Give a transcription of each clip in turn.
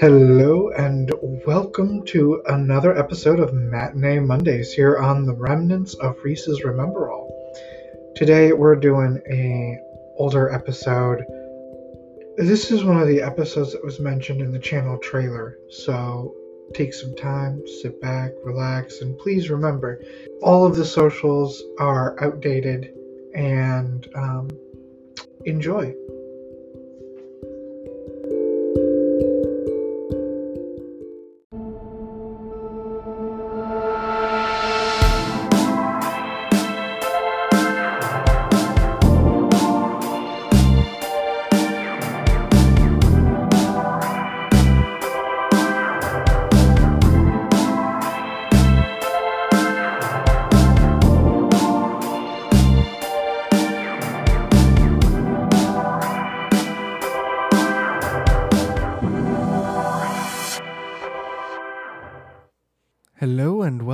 Hello and welcome to another episode of Matinee Mondays here on the Remnants of Rhys's Remember All. Today we're doing a older episode. This is one of the episodes that was mentioned in the channel trailer, so take some time, sit back, relax, and please remember all of the socials are outdated and um, enjoy.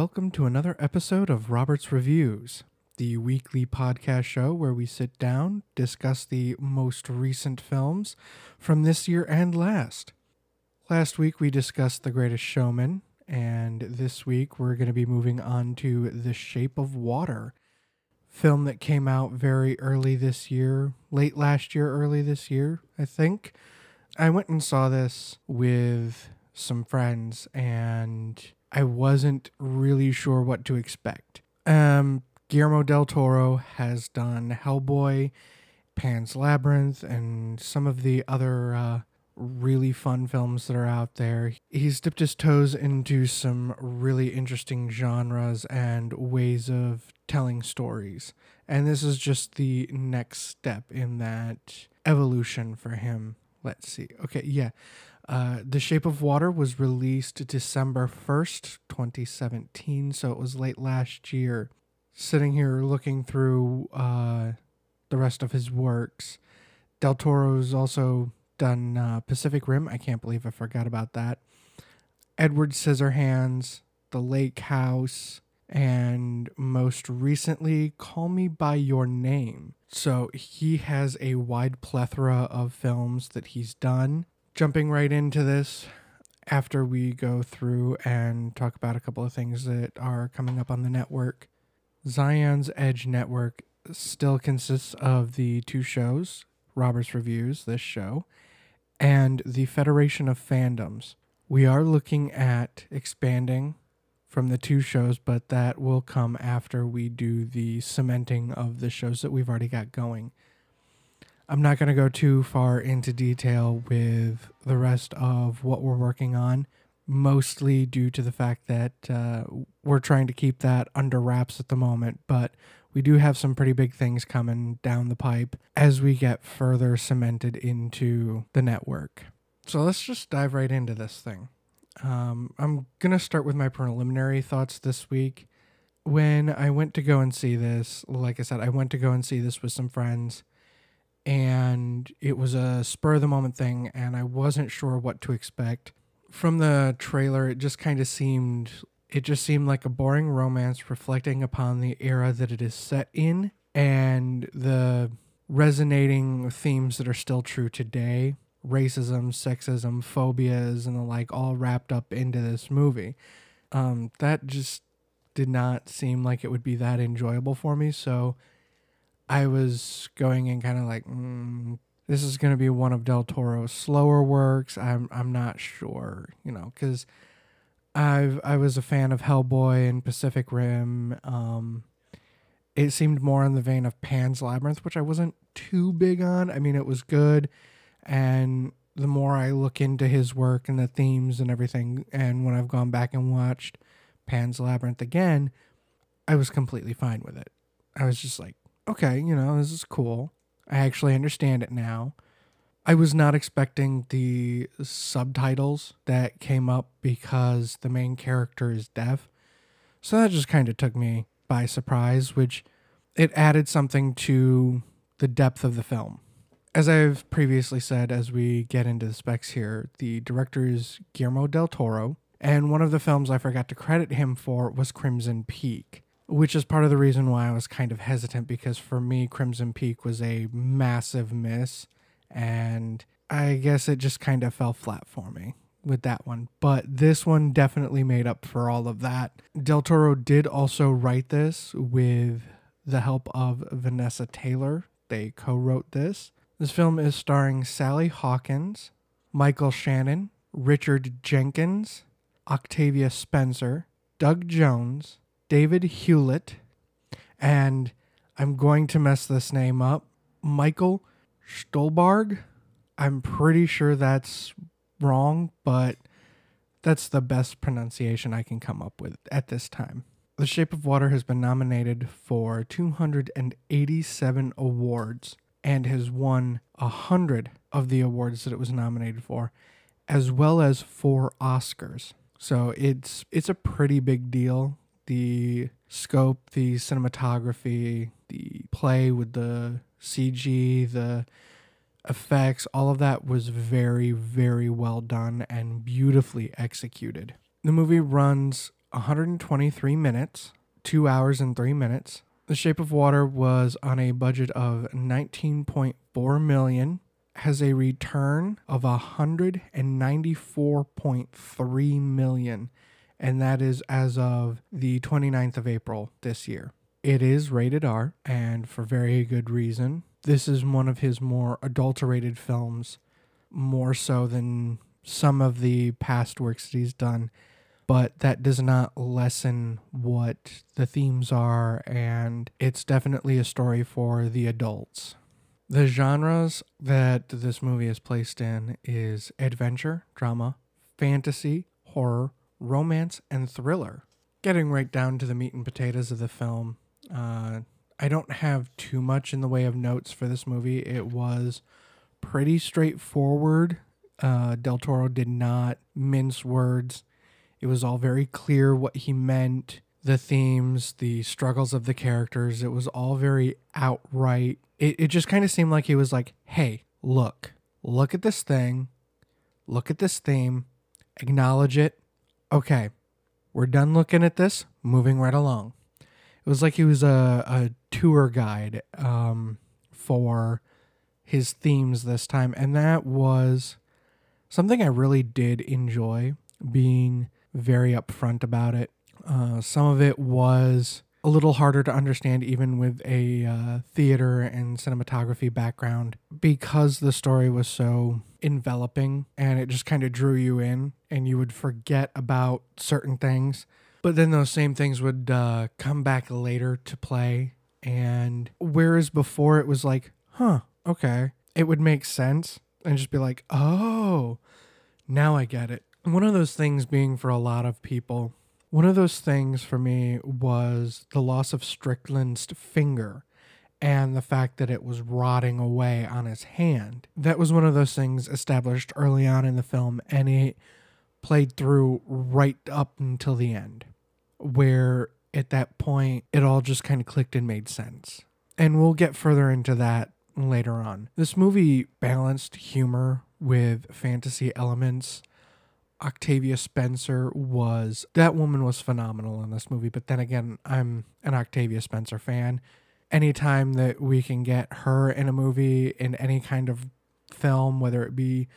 Welcome to another episode of Robert's Reviews, the weekly podcast show where we sit down, discuss the most recent films from this year and last. Last week we discussed The Greatest Showman, and this week we're going to be moving on to The Shape of Water, film that came out very early this year, late last year, early this year, I think. I went and saw this with some friends and I wasn't really sure what to expect. Um, Guillermo del Toro has done Hellboy, Pan's Labyrinth, and some of the other uh, really fun films that are out there. He's dipped his toes into some really interesting genres and ways of telling stories. And this is just the next step in that evolution for him. Let's see. Okay, yeah. Uh, the Shape of Water was released December 1st, 2017, so it was late last year. Sitting here looking through uh, the rest of his works, Del Toro's also done uh, Pacific Rim. I can't believe I forgot about that. Edward Scissorhands, The Lake House, and most recently, Call Me By Your Name. So he has a wide plethora of films that he's done jumping right into this after we go through and talk about a couple of things that are coming up on the network. Zion's Edge Network still consists of the two shows, Robert's Reviews, this show, and the Federation of Fandoms. We are looking at expanding from the two shows, but that will come after we do the cementing of the shows that we've already got going. I'm not going to go too far into detail with the rest of what we're working on, mostly due to the fact that uh, we're trying to keep that under wraps at the moment. But we do have some pretty big things coming down the pipe as we get further cemented into the network. So let's just dive right into this thing. Um, I'm going to start with my preliminary thoughts this week. When I went to go and see this, like I said, I went to go and see this with some friends and it was a spur of the moment thing and I wasn't sure what to expect. From the trailer it just kind of seemed it just seemed like a boring romance reflecting upon the era that it is set in and the resonating themes that are still true today racism, sexism, phobias, and the like all wrapped up into this movie. Um, that just did not seem like it would be that enjoyable for me. So I was going in kind of like, mm, this is going to be one of Del Toro's slower works. I'm I'm not sure, you know, because I've I was a fan of Hellboy and Pacific Rim. Um, it seemed more in the vein of Pan's Labyrinth, which I wasn't too big on. I mean, it was good, and the more I look into his work and the themes and everything, and when I've gone back and watched Pan's Labyrinth again, I was completely fine with it. I was just like, okay, you know, this is cool. I actually understand it now. I was not expecting the subtitles that came up because the main character is deaf. So that just kind of took me by surprise, which it added something to the depth of the film. As I've previously said, as we get into the specs here, the director is Guillermo del Toro, and one of the films I forgot to credit him for was Crimson Peak which is part of the reason why I was kind of hesitant because for me, Crimson Peak was a massive miss, and I guess it just kind of fell flat for me. with that one, but this one definitely made up for all of that. Del Toro did also write this with the help of Vanessa Taylor. They co wrote this. This film is starring Sally Hawkins, Michael Shannon, Richard Jenkins, Octavia Spencer, Doug Jones, David Hewlett, and I'm going to mess this name up, Michael Stuhlbarg. I'm pretty sure that's wrong, but that's the best pronunciation I can come up with at this time. The Shape of Water has been nominated for 287 awards and has won 100 of the awards that it was nominated for, as well as four Oscars. So it's it's a pretty big deal. The scope, the cinematography, the play with the CG, the effects, all of that was very, very well done and beautifully executed. The movie runs 123 minutes, two hours and three minutes. The Shape of Water was on a budget of 19.4 million, has a return of 194.3 million, and that is as of the 29th of April this year. It is rated R, and for very good reason. This is one of his more adulterated films, more so than some of the past works that he's done, but that does not lessen what the themes are, and it's definitely a story for the adults. The genres that this movie is placed in is adventure, drama, fantasy, horror, romance, and thriller. Getting right down to the meat and potatoes of the film, uh, I don't have too much in the way of notes for this movie. It was pretty straightforward. Uh, Del Toro did not mince words. It was all very clear what he meant, the themes, the struggles of the characters. It was all very outright. It, it just kind of seemed like he was like, hey, look, look at this thing, look at this theme, acknowledge it. Okay, we're done looking at this, moving right along. It was like he was a, a tour guide um, for his themes this time. And that was something I really did enjoy being very upfront about it. Uh, some of it was a little harder to understand, even with a uh, theater and cinematography background, because the story was so enveloping and it just kind of drew you in, and you would forget about certain things. But then those same things would uh, come back later to play. And whereas before it was like, huh, okay, it would make sense and just be like, oh, now I get it. One of those things being for a lot of people, one of those things for me was the loss of Strickland's finger and the fact that it was rotting away on his hand. That was one of those things established early on in the film, and it played through right up until the end, where at that point it all just kind of clicked and made sense. And we'll get further into that later on. This movie balanced humor with fantasy elements. Octavia Spencer was that woman was phenomenal in this movie, but then again, I'm an Octavia Spencer fan. Anytime that we can get her in a movie in any kind of film, whether it be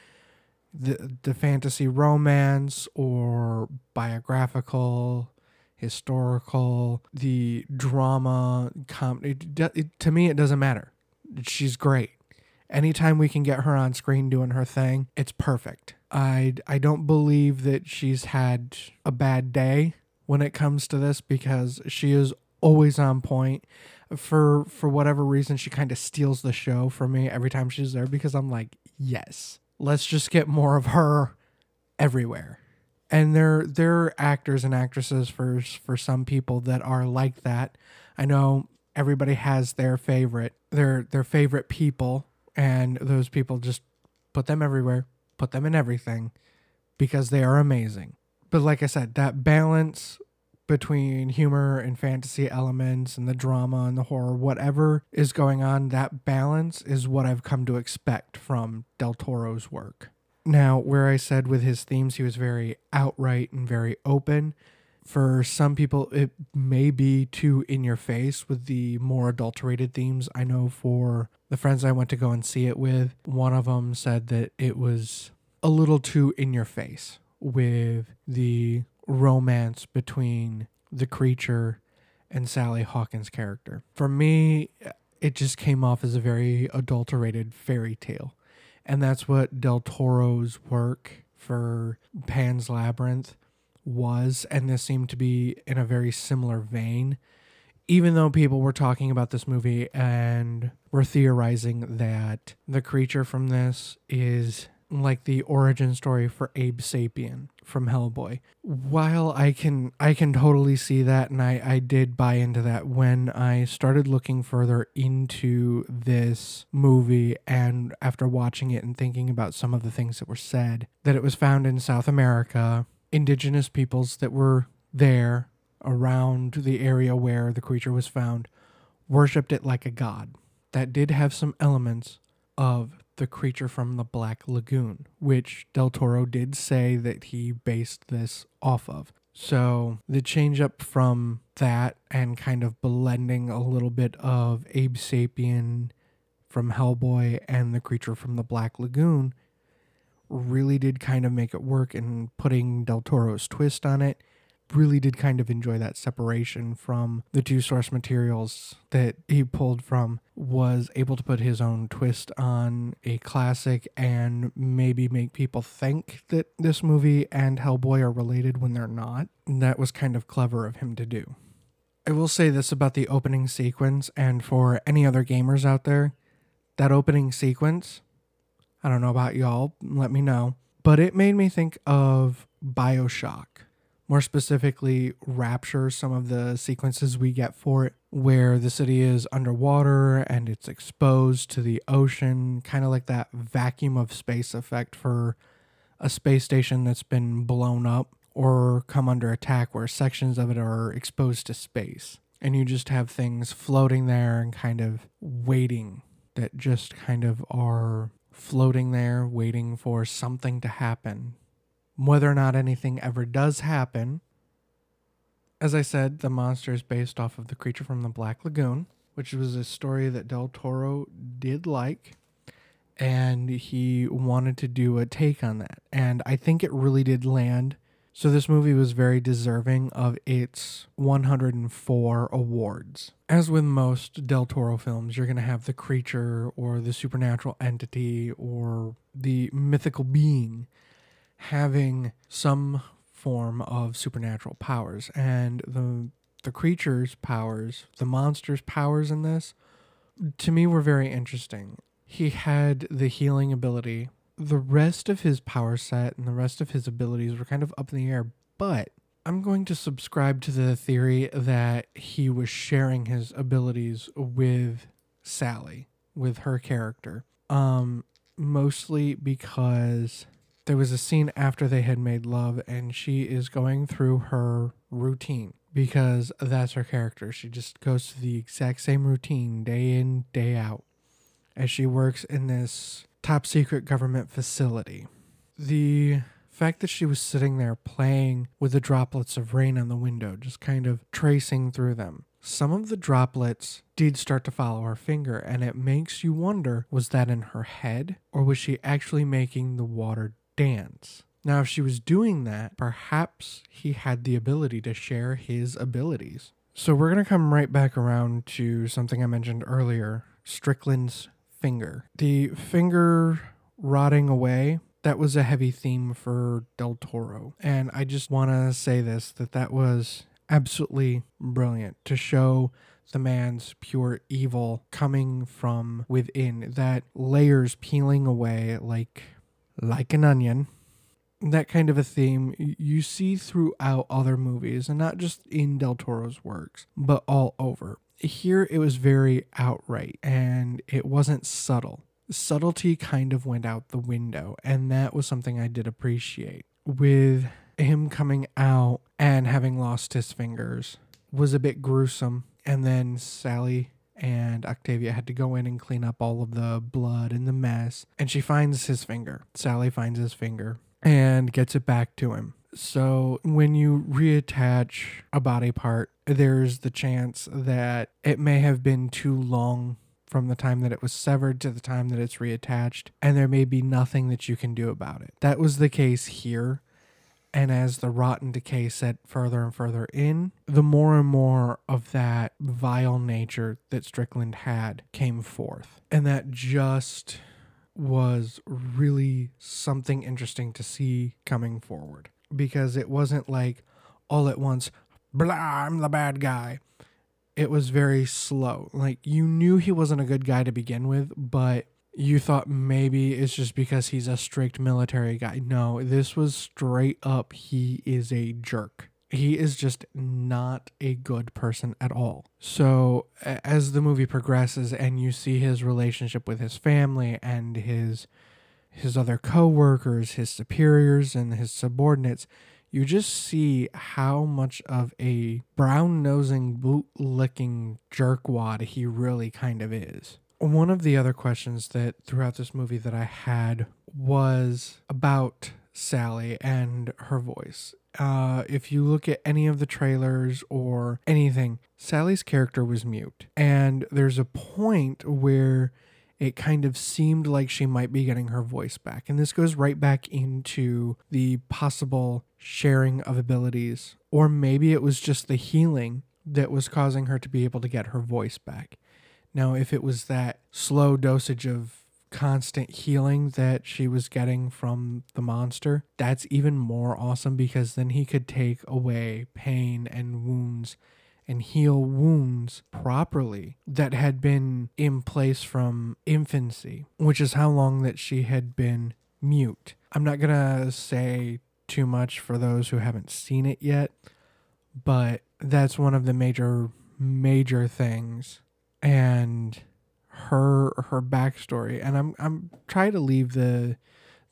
the the fantasy romance or biographical, historical, the drama, comedy, to me it doesn't matter. She's great. Anytime we can get her on screen doing her thing, it's perfect. I I don't believe that she's had a bad day when it comes to this because she is always on point. For for whatever reason, she kind of steals the show from me every time she's there because I'm like, yes, let's just get more of her everywhere. And there there are actors and actresses for for some people that are like that. I know everybody has their favorite their their favorite people and those people just put them everywhere, put them in everything because they are amazing. But like I said, that balance between humor and fantasy elements and the drama and the horror, whatever is going on, that balance is what I've come to expect from Del Toro's work. Now, where I said with his themes he was very outright and very open, for some people it may be too in your face with the more adulterated themes. I know for the friends I went to go and see it with, one of them said that it was a little too in your face with the romance between the creature and Sally Hawkins' character. For me, it just came off as a very adulterated fairy tale. And that's what Del Toro's work for Pan's Labyrinth was. And this seemed to be in a very similar vein. Even though people were talking about this movie and were theorizing that the creature from this is like the origin story for Abe Sapien from Hellboy. While I can I can totally see that and I, I did buy into that when I started looking further into this movie and after watching it and thinking about some of the things that were said, that it was found in South America, indigenous peoples that were there around the area where the creature was found worshipped it like a god. That did have some elements of the creature from the Black Lagoon, which Del Toro did say that he based this off of. So the change up from that and kind of blending a little bit of Abe Sapien from Hellboy and the creature from the Black Lagoon really did kind of make it work and putting Del Toro's twist on it really did kind of enjoy that separation from the two source materials that he pulled from was able to put his own twist on a classic and maybe make people think that this movie and Hellboy are related when they're not. And That was kind of clever of him to do. I will say this about the opening sequence, and for any other gamers out there, that opening sequence, I don't know about y'all, let me know, but it made me think of Bioshock more specifically rapture some of the sequences we get for it where the city is underwater and it's exposed to the ocean kind of like that vacuum of space effect for a space station that's been blown up or come under attack where sections of it are exposed to space. And you just have things floating there and kind of waiting that just kind of are floating there waiting for something to happen whether or not anything ever does happen. As I said, the monster is based off of the creature from the Black Lagoon, which was a story that Del Toro did like, and he wanted to do a take on that. And I think it really did land. So this movie was very deserving of its 104 awards. As with most Del Toro films, you're going to have the creature or the supernatural entity or the mythical being having some form of supernatural powers and the the creatures powers the monsters powers in this to me were very interesting he had the healing ability the rest of his power set and the rest of his abilities were kind of up in the air but i'm going to subscribe to the theory that he was sharing his abilities with sally with her character um mostly because there was a scene after they had made love and she is going through her routine because that's her character. She just goes to the exact same routine day in, day out as she works in this top secret government facility. The fact that she was sitting there playing with the droplets of rain on the window, just kind of tracing through them. Some of the droplets did start to follow her finger, and it makes you wonder was that in her head, or was she actually making the water dance. Now, if she was doing that, perhaps he had the ability to share his abilities. So, we're going to come right back around to something I mentioned earlier Strickland's finger. The finger rotting away, that was a heavy theme for Del Toro. And I just want to say this that that was absolutely brilliant to show the man's pure evil coming from within, that layers peeling away like like an onion. That kind of a theme you see throughout other movies, and not just in Del Toro's works, but all over. Here it was very outright and it wasn't subtle. Subtlety kind of went out the window, and that was something I did appreciate. With him coming out and having lost his fingers was a bit gruesome, and then Sally and Octavia had to go in and clean up all of the blood and the mess. And she finds his finger. Sally finds his finger and gets it back to him. So when you reattach a body part, there's the chance that it may have been too long from the time that it was severed to the time that it's reattached, and there may be nothing that you can do about it. That was the case here. And as the rotten decay set further and further in, the more and more of that vile nature that Strickland had came forth. And that just was really something interesting to see coming forward because it wasn't like all at once, blah, I'm the bad guy. It was very slow. Like you knew he wasn't a good guy to begin with, but you thought maybe it's just because he's a strict military guy. No, this was straight up, he is a jerk. He is just not a good person at all. So, as the movie progresses and you see his relationship with his family and his his other coworkers, his superiors and his subordinates, you just see how much of a brown nosing, boot licking jerkwad he really kind of is. One of the other questions that throughout this movie that I had was about Sally and her voice. Uh, if you look at any of the trailers or anything, Sally's character was mute. And there's a point where it kind of seemed like she might be getting her voice back. And this goes right back into the possible sharing of abilities. Or maybe it was just the healing that was causing her to be able to get her voice back. Now, if it was that slow dosage of constant healing that she was getting from the monster, that's even more awesome because then he could take away pain and wounds and heal wounds properly that had been in place from infancy, which is how long that she had been mute. I'm not going to say too much for those who haven't seen it yet, but that's one of the major major things and her her backstory and i'm i'm trying to leave the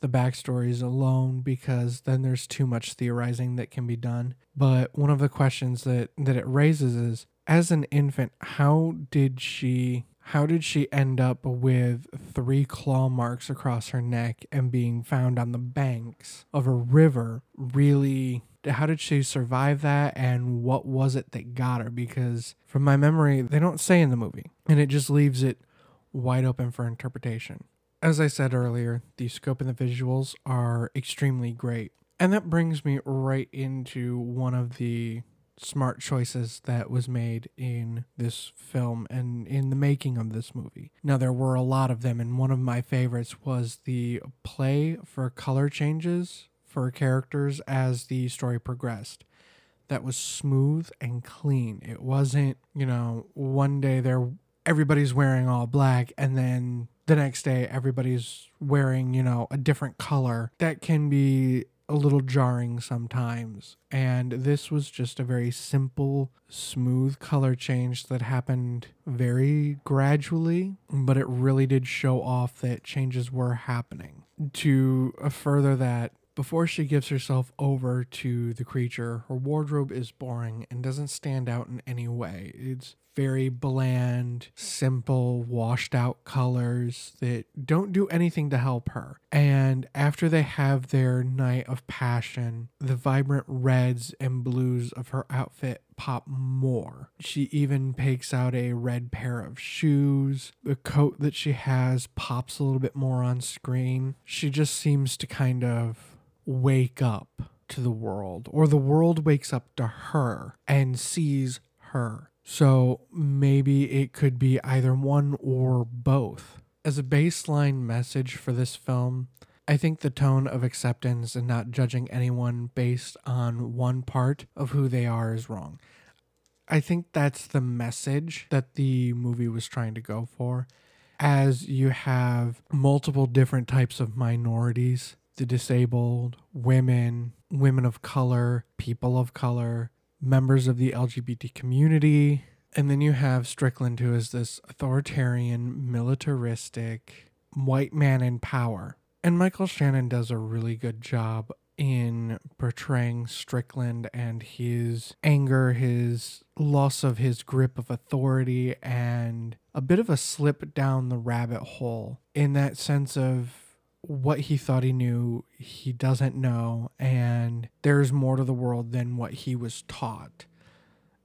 the backstories alone because then there's too much theorizing that can be done. But one of the questions that that it raises is as an infant how did she how did she end up with three claw marks across her neck and being found on the banks of a river? Really how did she survive that and what was it that got her? Because from my memory they don't say in the movie and it just leaves it wide open for interpretation as i said earlier the scope and the visuals are extremely great and that brings me right into one of the smart choices that was made in this film and in the making of this movie. Now, there were a lot of them, and one of my favorites was the play for color changes for characters as the story progressed. That was smooth and clean. It wasn't, you know, one day they're everybody's wearing all black and then the next day everybody's wearing, you know, a different color. That can be a little jarring sometimes. And this was just a very simple, smooth color change that happened very gradually, but it really did show off that changes were happening. To further that, before she gives herself over to the creature, her wardrobe is boring and doesn't stand out in any way. It's very bland, simple, washed out colors that don't do anything to help her. And after they have their night of passion, the vibrant reds and blues of her outfit pop more. She even picks out a red pair of shoes. The coat that she has pops a little bit more on screen. She just seems to kind of wake up to the world, or the world wakes up to her and sees her. So maybe it could be either one or both. As a baseline message for this film, I think the tone of acceptance and not judging anyone based on one part of who they are is wrong. I think that's the message that the movie was trying to go for. As you have multiple different types of minorities the disabled, women, women of color, people of color, members of the LGBT community. And then you have Strickland, who is this authoritarian, militaristic white man in power. And Michael Shannon does a really good job in portraying Strickland and his anger, his loss of his grip of authority, and a bit of a slip down the rabbit hole in that sense of what he thought he knew, he doesn't know, and there's more to the world than what he was taught.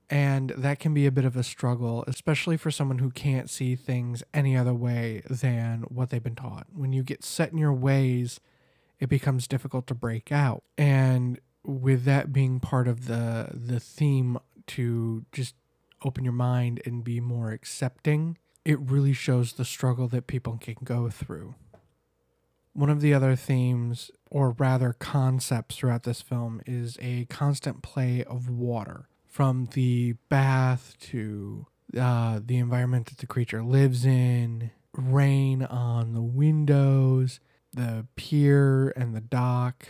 And that can be a bit of a struggle, especially for someone who can't see things any other way than what they've been taught. When you get set in your ways, it becomes difficult to break out. And with that being part of the the theme to just open your mind and be more accepting, it really shows the struggle that people can go through. One of the other themes, or rather concepts throughout this film, is a constant play of water from the bath to uh, the environment that the creature lives in, rain on the windows, the pier and the dock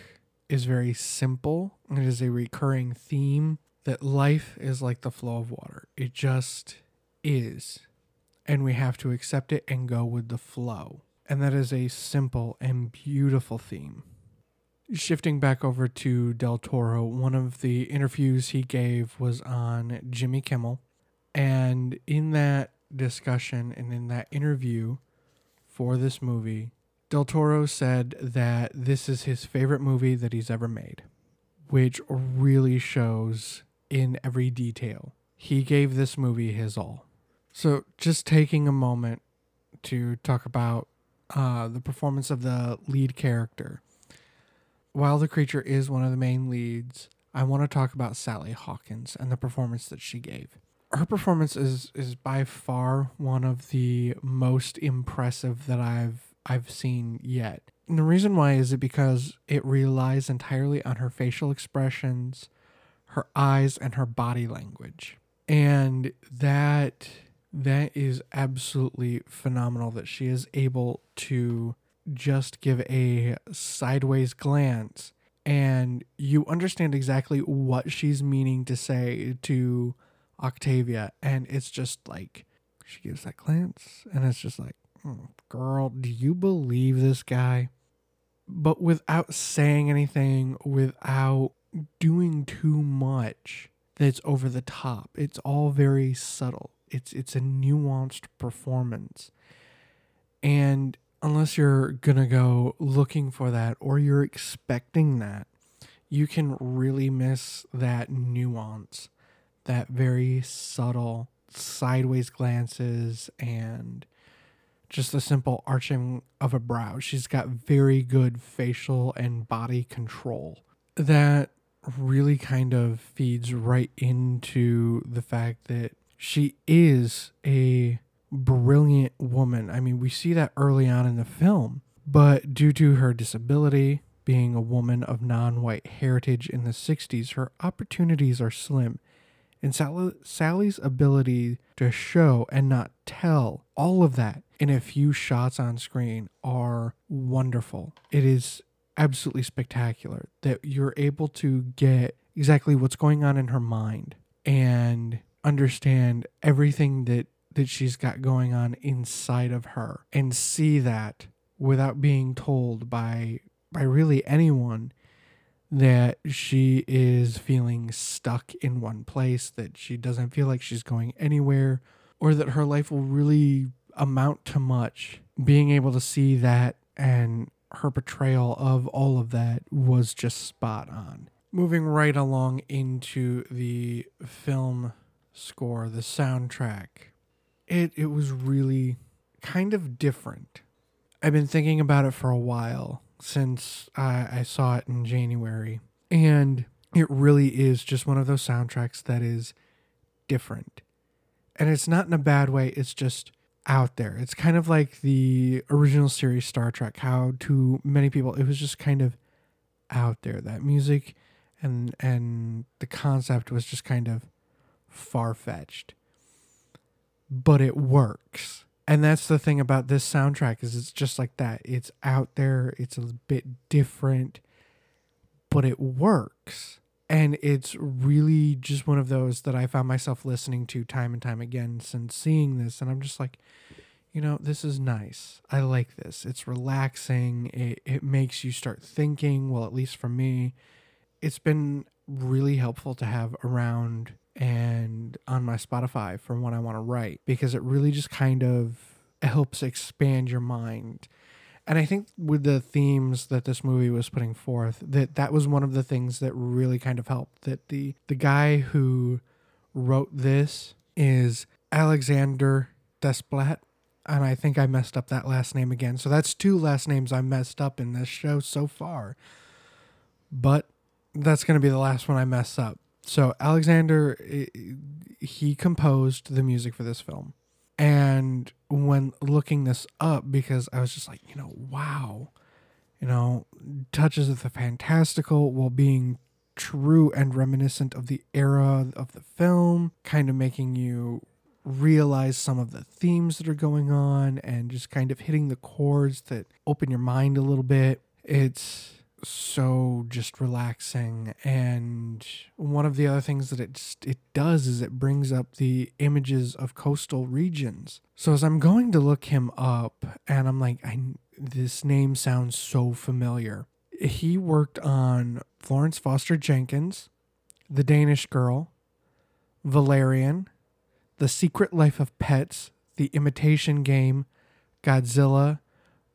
is very simple. It is a recurring theme that life is like the flow of water. It just is. And we have to accept it and go with the flow. And that is a simple and beautiful theme. Shifting back over to Del Toro, one of the interviews he gave was on Jimmy Kimmel. And in that discussion and in that interview for this movie, Del Toro said that this is his favorite movie that he's ever made, which really shows in every detail. He gave this movie his all. So, just taking a moment to talk about uh, the performance of the lead character while the creature is one of the main leads, I want to talk about Sally Hawkins and the performance that she gave. Her performance is is by far one of the most impressive that I've I've seen yet. And the reason why is it because it relies entirely on her facial expressions, her eyes and her body language. And that that is absolutely phenomenal that she is able to just give a sideways glance and you understand exactly what she's meaning to say to Octavia. And it's just like, she gives that glance, and it's just like, hmm, girl, do you believe this guy? But without saying anything, without doing too much that's over the top. It's all very subtle. It's it's a nuanced performance. And unless you're going to go looking for that or you're expecting that, you can really miss that nuance, that very subtle sideways glances and just the simple arching of a brow. She's got very good facial and body control. That really kind of feeds right into the fact that she is a brilliant woman. I mean, we see that early on in the film, but due to her disability, being a woman of non white heritage in the 60s, her opportunities are slim. And Sally's ability to show and not tell all of that in a few shots on screen are wonderful. It is absolutely spectacular that you're able to get exactly what's going on in her mind and understand everything that that she's got going on inside of her and see that without being told by by really anyone that she is feeling stuck in one place that she doesn't feel like she's going anywhere or that her life will really amount to much. Being able to see that and her portrayal of all of that was just spot on. Moving right along into the film score the soundtrack it it was really kind of different. I've been thinking about it for a while since I, I saw it in January, and it really is just one of those soundtracks that is different. And it's not in a bad way, it's just out there. It's kind of like the original series Star Trek, how to many people it was just kind of out there. That music and and the concept was just kind of far fetched but it works. And that's the thing about this soundtrack is it's just like that. It's out there, it's a bit different, but it works. And it's really just one of those that I found myself listening to time and time again since seeing this and I'm just like you know, this is nice. I like this. It's relaxing. It it makes you start thinking, well at least for me, it's been really helpful to have around and on my Spotify for what I want to write because it really just kind of helps expand your mind. And I think with the themes that this movie was putting forth, that that was one of the things that really kind of helped. That the the guy who wrote this is Alexander Desplat. And I think I messed up that last name again. So that's two last names I messed up in this show so far. But that's going to be the last one I mess up. So Alexander, he composed the music for this film. And when looking this up, because I was just like, you know, wow, you know, touches of the fantastical while being true and reminiscent of the era of the film, kind of making you realize some of the themes that are going on and just kind of hitting the chords that open your mind a little bit. It's so just relaxing. And one of the other things that it it does is it brings up the images of coastal regions. So as i'm going to look him up and i'm like i this name sounds so familiar. He worked on florence foster jenkins the danish girl valerian the secret life of pets the imitation game godzilla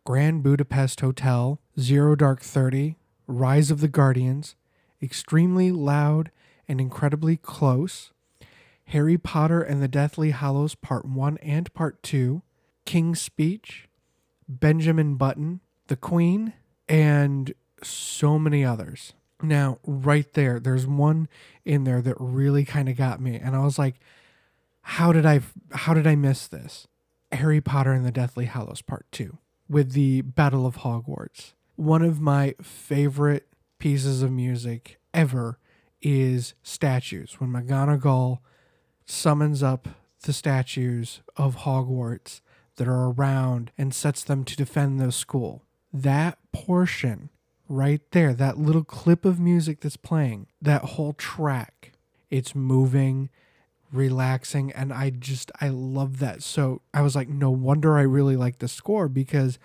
Grand Budapest Hotel, Zero Dark Thirty, Rise of the Guardians, Extremely Loud and Incredibly Close, Harry Potter and the Deathly Hallows Part 1 and Part 2, King's Speech, Benjamin Button, The Queen, and so many others. Now, right there, there's one in there that really kind of got me, and I was like, "How did I? How did I miss this?" Harry Potter and the Deathly Hallows Part Two with the Battle of Hogwarts. One of my favorite pieces of music ever is statues. When McGonagall summons up the statues of Hogwarts that are around and sets them to defend the school. That portion right there, that little clip of music that's playing, that whole track, it's moving, relaxing and I just I love that. So I was like no wonder I really like the score because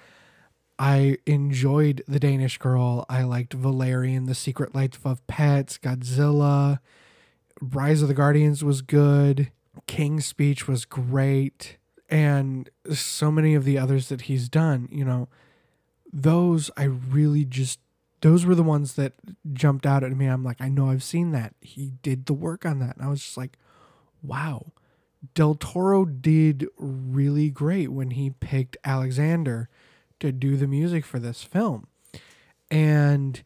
I enjoyed The Danish Girl. I liked Valerian, The Secret Life of Pets, Godzilla, Rise of the Guardians was good, King's Speech was great, and so many of the others that he's done, you know, those I really just those were the ones that jumped out at me. I'm like, I know I've seen that. He did the work on that. And I was just like, wow, Del Toro did really great when he picked Alexander to do the music for this film. And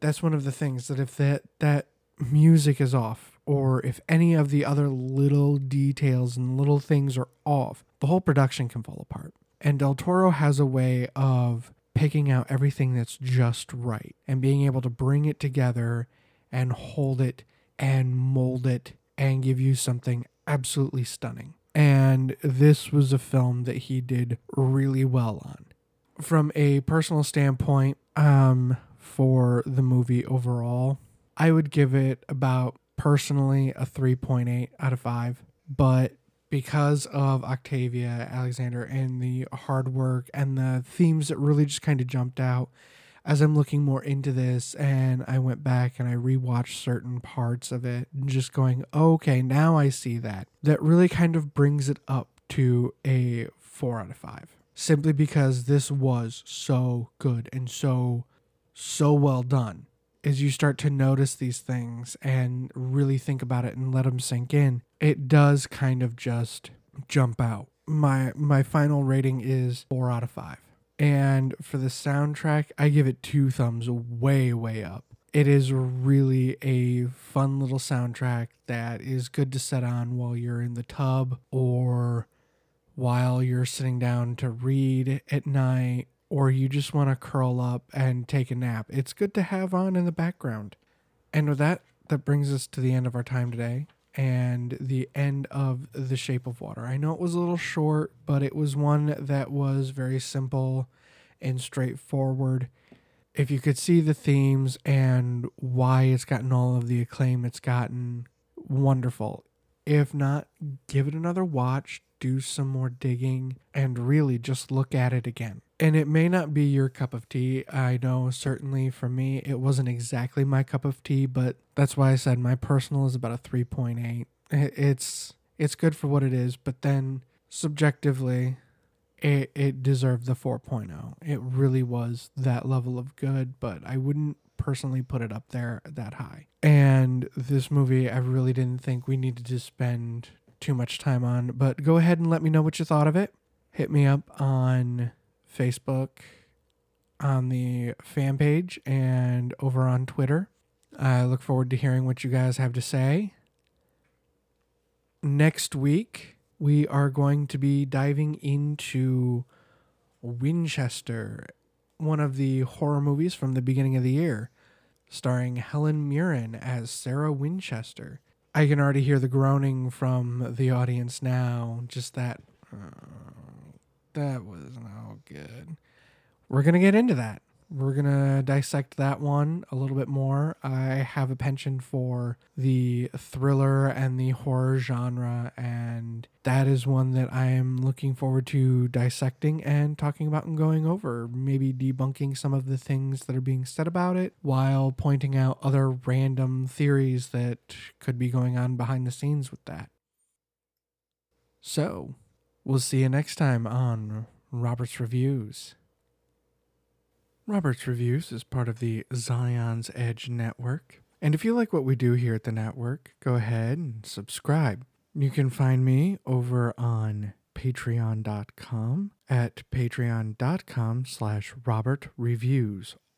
that's one of the things that if that that music is off or if any of the other little details and little things are off, the whole production can fall apart. And Del Toro has a way of picking out everything that's just right and being able to bring it together and hold it and mold it and give you something absolutely stunning. And this was a film that he did really well on. From a personal standpoint, um, for the movie overall, I would give it about personally a 3.8 out of 5. But because of Octavia Alexander and the hard work and the themes that really just kind of jumped out, as I'm looking more into this and I went back and I rewatched certain parts of it and just going, okay, now I see that. That really kind of brings it up to a four out of five. Simply because this was so good and so, so well done. As you start to notice these things and really think about it and let them sink in, it does kind of just jump out. My my final rating is four out of five. And for the soundtrack, I give it two thumbs way, way up. It is really a fun little soundtrack that is good to set on while you're in the tub or while you're sitting down to read at night or you just want to curl up and take a nap. It's good to have on in the background. And with that, that brings us to the end of our time today and the end of The Shape of Water. I know it was a little short, but it was one that was very simple and straightforward. If you could see the themes and why it's gotten all of the acclaim it's gotten, wonderful. If not, give it another watch, do some more digging, and really just look at it again. And it may not be your cup of tea. I know certainly for me, it wasn't exactly my cup of tea, but that's why I said my personal is about a 3.8. It's it's good for what it is, but then subjectively, it, it deserved the 4.0. It really was that level of good, but I wouldn't personally put it up there that high. And this movie, I really didn't think we needed to spend too much time on, but go ahead and let me know what you thought of it. Hit me up on Facebook, on the fan page, and over on Twitter. I look forward to hearing what you guys have to say. Next week, we are going to be diving into Winchester, one of the horror movies from the beginning of the year, starring Helen Mirren as Sarah Winchester. I can already hear the groaning from the audience now. Just that. Uh, that was no good. We're going to get into that we're going to dissect that one a little bit more. I have a penchant for the thriller and the horror genre, and that is one that I am looking forward to dissecting and talking about and going over. Maybe debunking some of the things that are being said about it while pointing out other random theories that could be going on behind the scenes with that. So, we'll see you next time on Robert's Reviews. Roberts Reviews is part of the Zion's Edge network. And if you like what we do here at the network, go ahead and subscribe. You can find me over on patreon.com at patreon.com slash Robert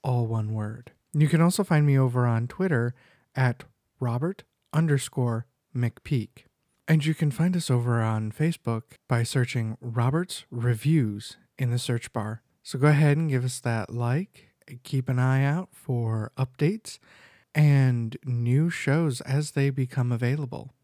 all one word. You can also find me over on Twitter at Robert underscore McPeake. And you can find us over on Facebook by searching Robert's Reviews in the search bar. So go ahead and give us that like. Keep an eye out for updates and new shows as they become available.